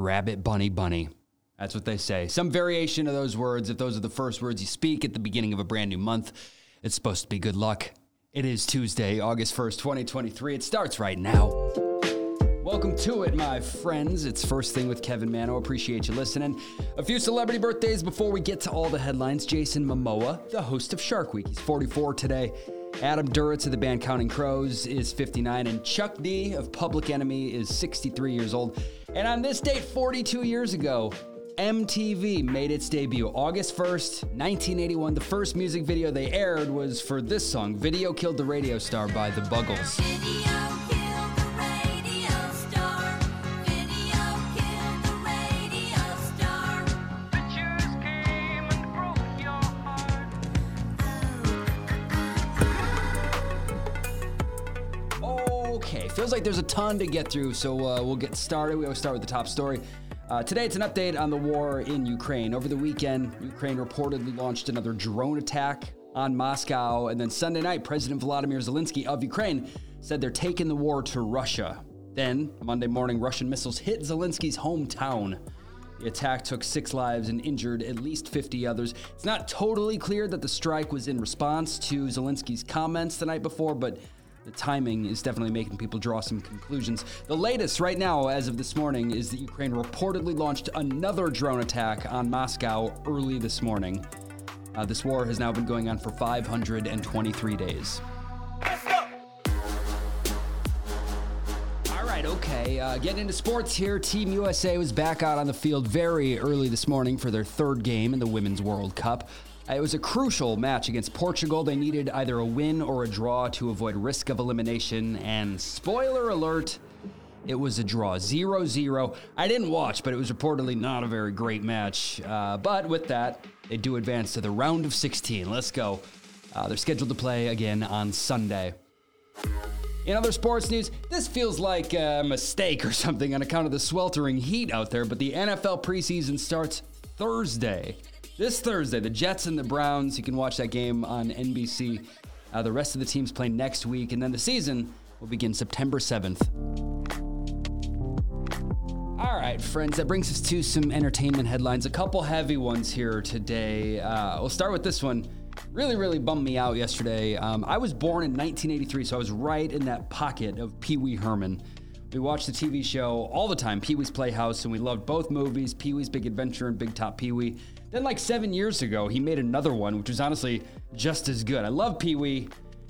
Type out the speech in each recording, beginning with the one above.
Rabbit bunny bunny. That's what they say. Some variation of those words, if those are the first words you speak at the beginning of a brand new month, it's supposed to be good luck. It is Tuesday, August 1st, 2023. It starts right now. Welcome to it, my friends. It's First Thing with Kevin Mano. Appreciate you listening. A few celebrity birthdays before we get to all the headlines. Jason Momoa, the host of Shark Week. He's 44 today. Adam Duritz of the band Counting Crows is 59, and Chuck D of Public Enemy is 63 years old. And on this date, 42 years ago, MTV made its debut August 1st, 1981. The first music video they aired was for this song, Video Killed the Radio Star by The Buggles. Okay, like there's a ton to get through, so uh, we'll get started. We always start with the top story. Uh, today, it's an update on the war in Ukraine. Over the weekend, Ukraine reportedly launched another drone attack on Moscow. And then Sunday night, President Volodymyr Zelensky of Ukraine said they're taking the war to Russia. Then, Monday morning, Russian missiles hit Zelensky's hometown. The attack took six lives and injured at least 50 others. It's not totally clear that the strike was in response to Zelensky's comments the night before, but the timing is definitely making people draw some conclusions. The latest right now, as of this morning, is that Ukraine reportedly launched another drone attack on Moscow early this morning. Uh, this war has now been going on for 523 days. All right, okay. Uh, getting into sports here. Team USA was back out on the field very early this morning for their third game in the Women's World Cup. Uh, it was a crucial match against Portugal. They needed either a win or a draw to avoid risk of elimination. And spoiler alert, it was a draw 0 0. I didn't watch, but it was reportedly not a very great match. Uh, but with that, they do advance to the round of 16. Let's go. Uh, they're scheduled to play again on Sunday. In other sports news, this feels like a mistake or something on account of the sweltering heat out there, but the NFL preseason starts Thursday. This Thursday, the Jets and the Browns, you can watch that game on NBC. Uh, the rest of the teams play next week, and then the season will begin September 7th. All right, friends, that brings us to some entertainment headlines. A couple heavy ones here today. Uh, we'll start with this one. Really, really bummed me out yesterday. Um, I was born in 1983, so I was right in that pocket of Pee Wee Herman. We watched the TV show all the time, Pee Wee's Playhouse, and we loved both movies, Pee Wee's Big Adventure and Big Top Pee Wee. Then, like seven years ago, he made another one, which was honestly just as good. I love Pee Wee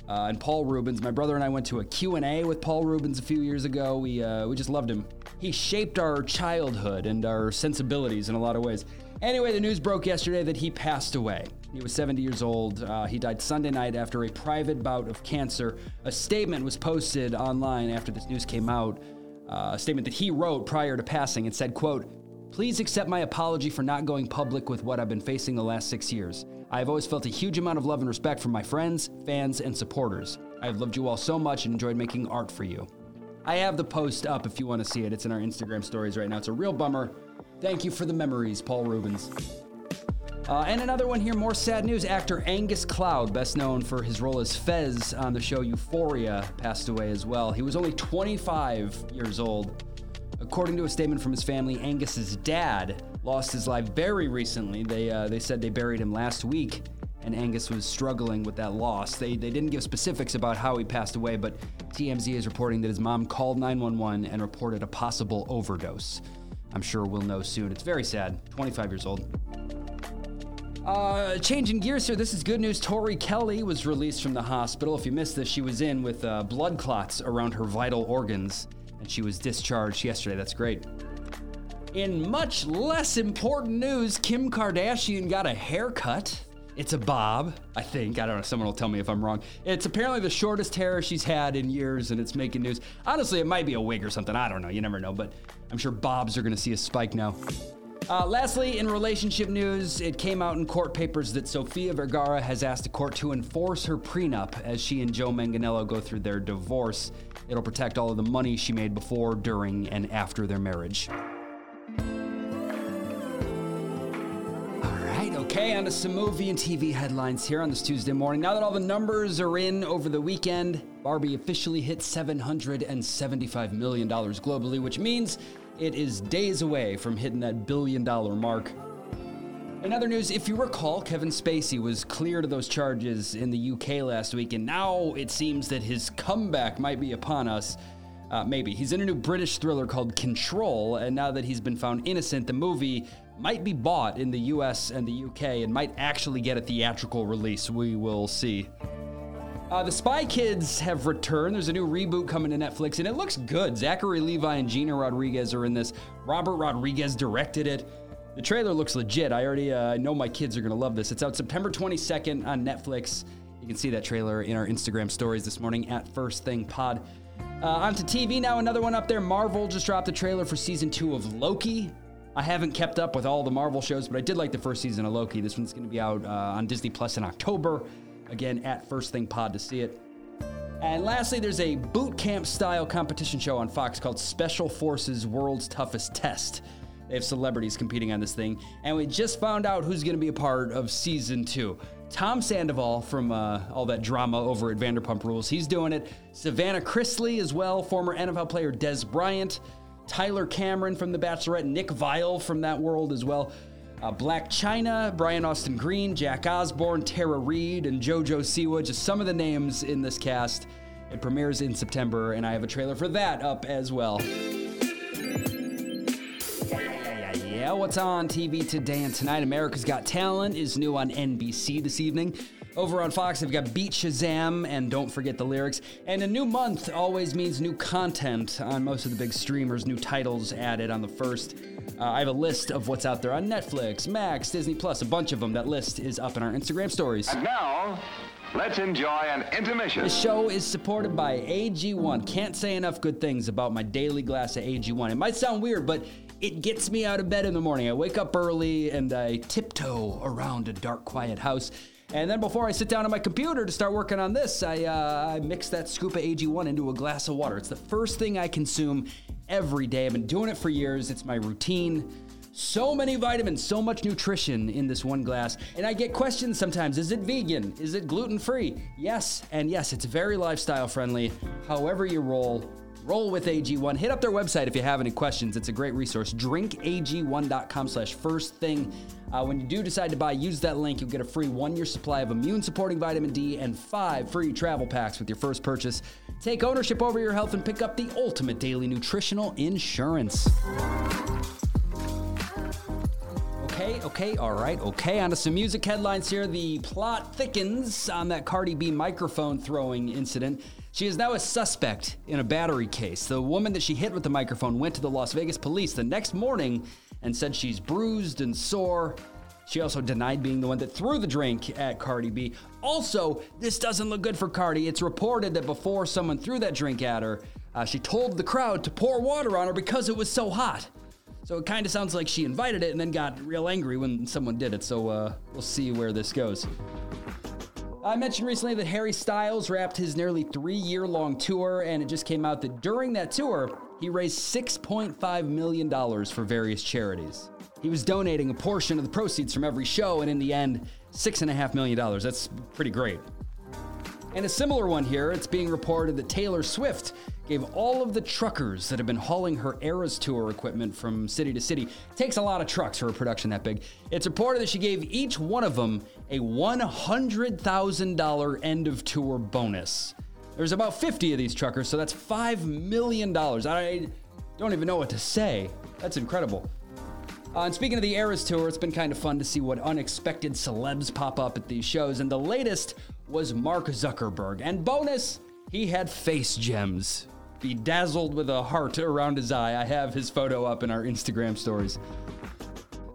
uh, and Paul Reubens. My brother and I went to a Q&A with Paul Reubens a few years ago. We, uh, we just loved him. He shaped our childhood and our sensibilities in a lot of ways. Anyway, the news broke yesterday that he passed away. He was 70 years old. Uh, he died Sunday night after a private bout of cancer. A statement was posted online after this news came out. Uh, a statement that he wrote prior to passing and said, quote, Please accept my apology for not going public with what I've been facing the last six years. I have always felt a huge amount of love and respect from my friends, fans, and supporters. I have loved you all so much and enjoyed making art for you. I have the post up if you want to see it. It's in our Instagram stories right now. It's a real bummer. Thank you for the memories, Paul Reubens. Uh, and another one here, more sad news. Actor Angus Cloud, best known for his role as Fez on the show Euphoria, passed away as well. He was only 25 years old. According to a statement from his family, Angus's dad lost his life very recently. They, uh, they said they buried him last week, and Angus was struggling with that loss. They, they didn't give specifics about how he passed away, but TMZ is reporting that his mom called 911 and reported a possible overdose. I'm sure we'll know soon. It's very sad. 25 years old. Uh, changing gears here, this is good news. Tori Kelly was released from the hospital. If you missed this, she was in with uh, blood clots around her vital organs, and she was discharged yesterday. That's great. In much less important news, Kim Kardashian got a haircut. It's a bob, I think. I don't know. Someone will tell me if I'm wrong. It's apparently the shortest hair she's had in years, and it's making news. Honestly, it might be a wig or something. I don't know. You never know. But I'm sure bobs are going to see a spike now. Uh, lastly, in relationship news, it came out in court papers that Sofia Vergara has asked the court to enforce her prenup as she and Joe Manganiello go through their divorce. It'll protect all of the money she made before, during, and after their marriage. All right, okay, on to some movie and TV headlines here on this Tuesday morning. Now that all the numbers are in over the weekend, Barbie officially hit $775 million globally, which means it is days away from hitting that billion dollar mark. In other news, if you recall, Kevin Spacey was cleared of those charges in the UK last week, and now it seems that his comeback might be upon us. Uh, maybe. He's in a new British thriller called Control, and now that he's been found innocent, the movie might be bought in the US and the UK and might actually get a theatrical release. We will see. Uh, the Spy Kids have returned. There's a new reboot coming to Netflix, and it looks good. Zachary Levi and Gina Rodriguez are in this. Robert Rodriguez directed it. The trailer looks legit. I already uh, know my kids are going to love this. It's out September 22nd on Netflix. You can see that trailer in our Instagram stories this morning at First Thing Pod. Uh, on to TV now, another one up there. Marvel just dropped a trailer for season two of Loki. I haven't kept up with all the Marvel shows, but I did like the first season of Loki. This one's going to be out uh, on Disney Plus in October. Again, at First Thing Pod to see it. And lastly, there's a boot camp style competition show on Fox called Special Forces World's Toughest Test. They have celebrities competing on this thing, and we just found out who's going to be a part of season two. Tom Sandoval from uh, all that drama over at Vanderpump Rules, he's doing it. Savannah Chrisley as well, former NFL player Dez Bryant, Tyler Cameron from The Bachelorette, Nick Viall from that world as well. Uh, Blac Chyna, Brian Austin Green, Jack Osbourne, Tara Reid, and JoJo Siwa, just some of the names in this cast. It premieres in September, and I have a trailer for that up as well. Yeah, what's on TV today and tonight? America's Got Talent is new on NBC this evening. Over on Fox, they've got Beat Shazam and Don't Forget the Lyrics. And a new month always means new content on most of the big streamers, new titles added on the first. Uh, I have a list of what's out there on Netflix, Max, Disney Plus, a bunch of them. That list is up in our Instagram stories. And now, let's enjoy an intermission. The show is supported by AG1. Can't say enough good things about my daily glass of AG1. It might sound weird, but it gets me out of bed in the morning. I wake up early and I tiptoe around a dark, quiet house. And then before I sit down on my computer to start working on this, I, uh, I mix that scoop of AG1 into a glass of water. It's the first thing I consume every day. I've been doing it for years, it's my routine. So many vitamins, so much nutrition in this one glass. And I get questions sometimes is it vegan? Is it gluten free? Yes, and yes, it's very lifestyle friendly. However, you roll, Roll with AG1. Hit up their website if you have any questions. It's a great resource. Drinkag1.com slash first thing. Uh, when you do decide to buy, use that link. You'll get a free one year supply of immune supporting vitamin D and five free travel packs with your first purchase. Take ownership over your health and pick up the ultimate daily nutritional insurance. Okay, okay, all right, okay. On to some music headlines here. The plot thickens on that Cardi B microphone throwing incident. She is now a suspect in a battery case. The woman that she hit with the microphone went to the Las Vegas police the next morning and said she's bruised and sore. She also denied being the one that threw the drink at Cardi B. Also, this doesn't look good for Cardi. It's reported that before someone threw that drink at her, uh, she told the crowd to pour water on her because it was so hot. So it kind of sounds like she invited it and then got real angry when someone did it. So uh, we'll see where this goes. I mentioned recently that Harry Styles wrapped his nearly three year long tour, and it just came out that during that tour, he raised $6.5 million for various charities. He was donating a portion of the proceeds from every show, and in the end, $6.5 million. That's pretty great. And a similar one here, it's being reported that Taylor Swift gave all of the truckers that have been hauling her Eras Tour equipment from city to city. It takes a lot of trucks for a production that big. It's reported that she gave each one of them a $100,000 end of tour bonus. There's about 50 of these truckers, so that's $5 million. I don't even know what to say. That's incredible. Uh, and speaking of the Eras Tour, it's been kind of fun to see what unexpected celebs pop up at these shows. And the latest was Mark Zuckerberg. And bonus, he had face gems bedazzled with a heart around his eye. I have his photo up in our Instagram stories.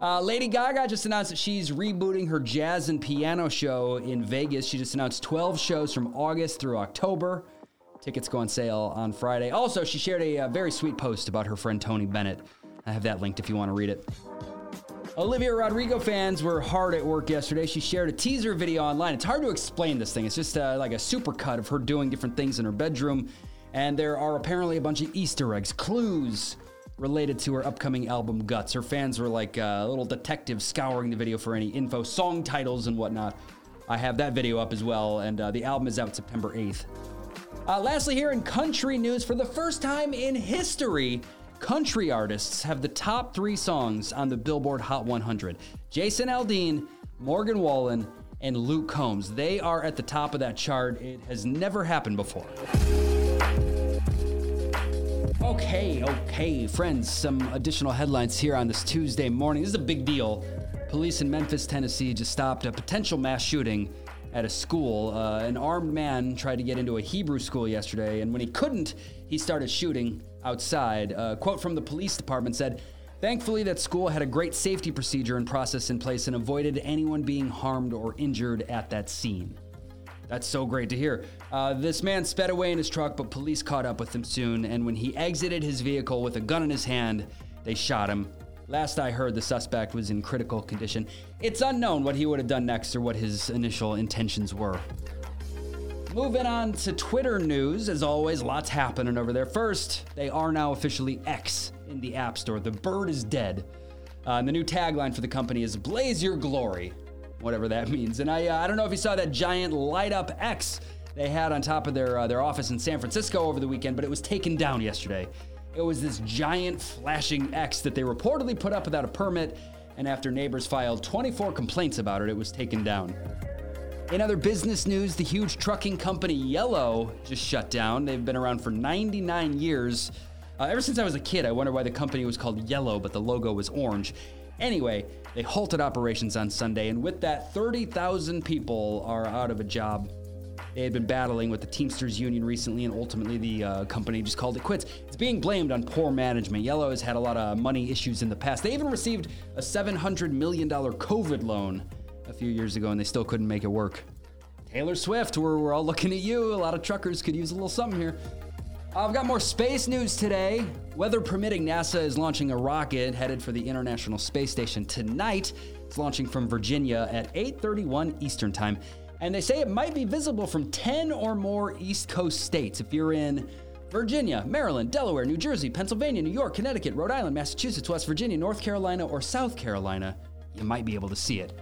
Uh, Lady Gaga just announced that she's rebooting her jazz and piano show in Vegas. She just announced 12 shows from August through October. Tickets go on sale on Friday. Also, she shared a, a very sweet post about her friend Tony Bennett. I have that linked if you want to read it. Olivia Rodrigo fans were hard at work yesterday. She shared a teaser video online. It's hard to explain this thing. It's just uh, like a super cut of her doing different things in her bedroom and there are apparently a bunch of Easter eggs, clues related to her upcoming album Guts. Her fans were like uh, little detectives scouring the video for any info, song titles, and whatnot. I have that video up as well, and uh, the album is out September 8th. Uh, lastly, here in country news, for the first time in history, country artists have the top three songs on the Billboard Hot 100 Jason Aldean, Morgan Wallen, and Luke Combs. They are at the top of that chart. It has never happened before. Okay, okay, friends, some additional headlines here on this Tuesday morning. This is a big deal. Police in Memphis, Tennessee just stopped a potential mass shooting at a school. Uh, an armed man tried to get into a Hebrew school yesterday, and when he couldn't, he started shooting outside. A quote from the police department said, Thankfully, that school had a great safety procedure and process in place and avoided anyone being harmed or injured at that scene. That's so great to hear. Uh, this man sped away in his truck, but police caught up with him soon, and when he exited his vehicle with a gun in his hand, they shot him. Last I heard, the suspect was in critical condition. It's unknown what he would have done next or what his initial intentions were. Moving on to Twitter news, as always, lots happening over there. First, they are now officially X in the App Store. The bird is dead. Uh, and the new tagline for the company is Blaze Your Glory, whatever that means. And I, uh, I don't know if you saw that giant light up X they had on top of their, uh, their office in San Francisco over the weekend, but it was taken down yesterday. It was this giant flashing X that they reportedly put up without a permit, and after neighbors filed 24 complaints about it, it was taken down. In other business news, the huge trucking company Yellow just shut down. They've been around for 99 years. Uh, ever since I was a kid, I wondered why the company was called Yellow, but the logo was orange. Anyway, they halted operations on Sunday, and with that, 30,000 people are out of a job. They had been battling with the Teamsters Union recently, and ultimately the uh, company just called it quits. It's being blamed on poor management. Yellow has had a lot of money issues in the past. They even received a $700 million COVID loan a few years ago, and they still couldn't make it work. Taylor Swift, we're, we're all looking at you. A lot of truckers could use a little something here. I've got more space news today. Weather permitting, NASA is launching a rocket headed for the International Space Station tonight. It's launching from Virginia at 8:31 Eastern Time, and they say it might be visible from 10 or more East Coast states. If you're in Virginia, Maryland, Delaware, New Jersey, Pennsylvania, New York, Connecticut, Rhode Island, Massachusetts, West Virginia, North Carolina, or South Carolina, you might be able to see it.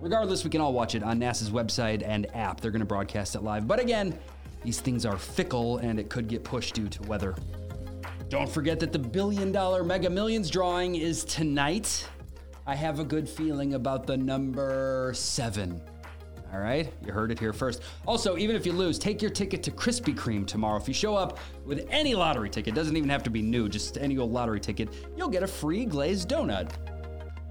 Regardless, we can all watch it on NASA's website and app. They're going to broadcast it live. But again, these things are fickle and it could get pushed due to weather. Don't forget that the billion dollar mega millions drawing is tonight. I have a good feeling about the number seven. All right, you heard it here first. Also, even if you lose, take your ticket to Krispy Kreme tomorrow. If you show up with any lottery ticket, doesn't even have to be new, just any old lottery ticket, you'll get a free glazed donut.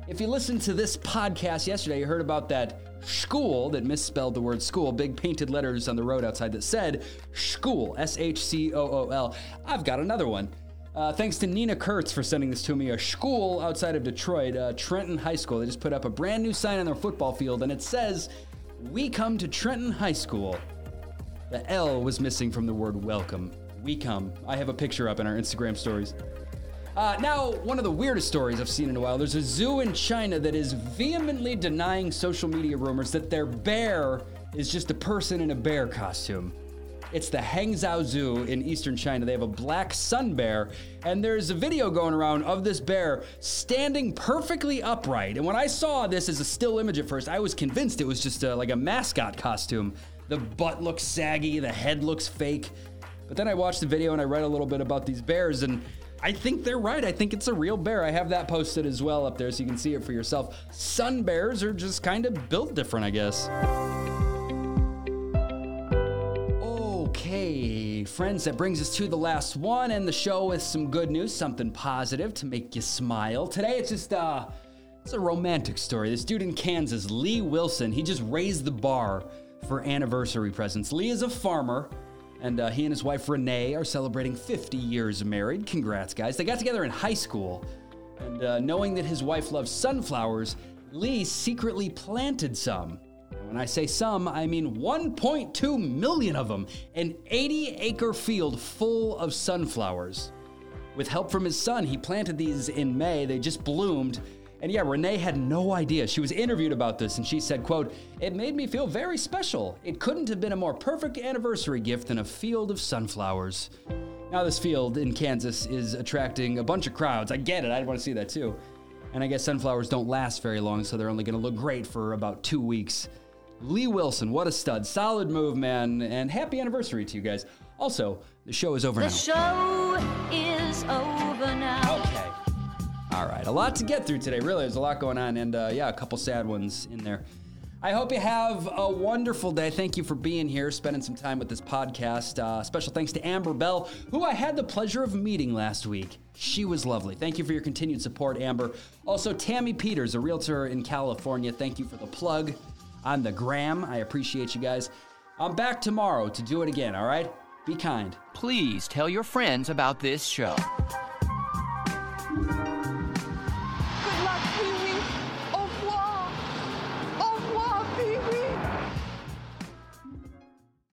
If you listened to this podcast yesterday, you heard about that school that misspelled the word school, big painted letters on the road outside that said school, S H C O O L. I've got another one. Uh, thanks to Nina Kurtz for sending this to me. A school outside of Detroit, uh, Trenton High School. They just put up a brand new sign on their football field, and it says, We come to Trenton High School. The L was missing from the word welcome. We come. I have a picture up in our Instagram stories. Uh, now, one of the weirdest stories I've seen in a while. There's a zoo in China that is vehemently denying social media rumors that their bear is just a person in a bear costume. It's the Hangzhou Zoo in eastern China. They have a black sun bear, and there's a video going around of this bear standing perfectly upright. And when I saw this as a still image at first, I was convinced it was just a, like a mascot costume. The butt looks saggy, the head looks fake. But then I watched the video and I read a little bit about these bears, and I think they're right. I think it's a real bear. I have that posted as well up there so you can see it for yourself. Sun bears are just kind of built different, I guess. Friends, that brings us to the last one and the show with some good news, something positive to make you smile. Today it's just uh it's a romantic story. This dude in Kansas, Lee Wilson, he just raised the bar for anniversary presents. Lee is a farmer and uh, he and his wife Renee are celebrating 50 years married. Congrats, guys. They got together in high school. And uh, knowing that his wife loves sunflowers, Lee secretly planted some. And when I say some, I mean 1.2 million of them, an 80 acre field full of sunflowers. With help from his son, he planted these in May. They just bloomed and yeah, Renee had no idea. She was interviewed about this and she said, quote, "It made me feel very special. It couldn't have been a more perfect anniversary gift than a field of sunflowers." Now this field in Kansas is attracting a bunch of crowds. I get it. I'd want to see that too. And I guess sunflowers don't last very long, so they're only going to look great for about 2 weeks. Lee Wilson, what a stud. Solid move, man. And happy anniversary to you guys. Also, the show is over the now. The show is over now. Okay. All right. A lot to get through today. Really, there's a lot going on. And uh, yeah, a couple sad ones in there. I hope you have a wonderful day. Thank you for being here, spending some time with this podcast. Uh, special thanks to Amber Bell, who I had the pleasure of meeting last week. She was lovely. Thank you for your continued support, Amber. Also, Tammy Peters, a realtor in California. Thank you for the plug on the gram. I appreciate you guys. I'm back tomorrow to do it again, all right? Be kind. Please tell your friends about this show.